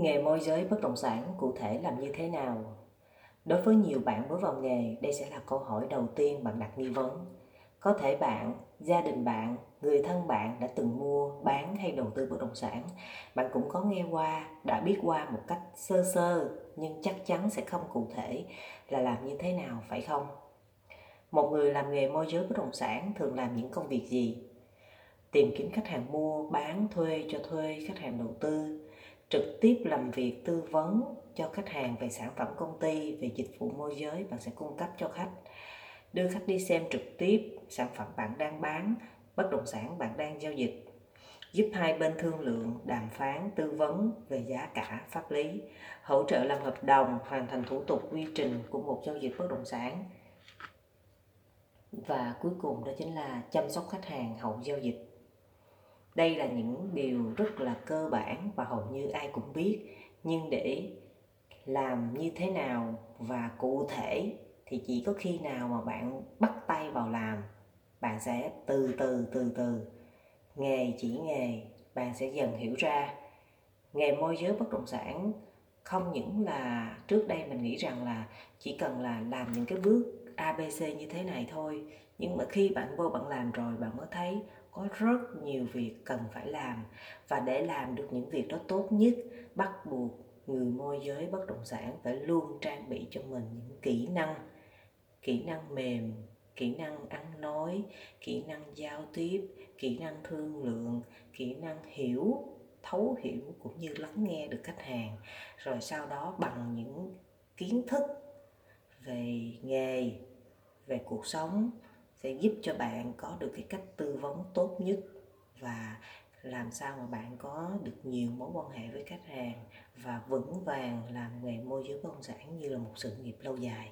Nghề môi giới bất động sản cụ thể làm như thế nào? Đối với nhiều bạn mới vào nghề, đây sẽ là câu hỏi đầu tiên bạn đặt nghi vấn. Có thể bạn, gia đình bạn, người thân bạn đã từng mua, bán hay đầu tư bất động sản. Bạn cũng có nghe qua, đã biết qua một cách sơ sơ, nhưng chắc chắn sẽ không cụ thể là làm như thế nào, phải không? Một người làm nghề môi giới bất động sản thường làm những công việc gì? Tìm kiếm khách hàng mua, bán, thuê, cho thuê, khách hàng đầu tư, trực tiếp làm việc tư vấn cho khách hàng về sản phẩm công ty, về dịch vụ môi giới, bạn sẽ cung cấp cho khách. Đưa khách đi xem trực tiếp sản phẩm bạn đang bán, bất động sản bạn đang giao dịch. Giúp hai bên thương lượng, đàm phán, tư vấn về giá cả, pháp lý. Hỗ trợ làm hợp đồng, hoàn thành thủ tục quy trình của một giao dịch bất động sản. Và cuối cùng đó chính là chăm sóc khách hàng hậu giao dịch đây là những điều rất là cơ bản và hầu như ai cũng biết. Nhưng để làm như thế nào và cụ thể thì chỉ có khi nào mà bạn bắt tay vào làm, bạn sẽ từ từ từ từ, nghề chỉ nghề, bạn sẽ dần hiểu ra. Nghề môi giới bất động sản không những là trước đây mình nghĩ rằng là chỉ cần là làm những cái bước abc như thế này thôi. Nhưng mà khi bạn vô bạn làm rồi, bạn mới thấy có rất nhiều việc cần phải làm. Và để làm được những việc đó tốt nhất, bắt buộc người môi giới, bất động sản phải luôn trang bị cho mình những kỹ năng. Kỹ năng mềm, kỹ năng ăn nói, kỹ năng giao tiếp, kỹ năng thương lượng, kỹ năng hiểu, thấu hiểu cũng như lắng nghe được khách hàng. Rồi sau đó bằng những kiến thức về nghề, về cuộc sống sẽ giúp cho bạn có được cái cách tư vấn tốt nhất và làm sao mà bạn có được nhiều mối quan hệ với khách hàng và vững vàng làm nghề môi giới bất động sản như là một sự nghiệp lâu dài.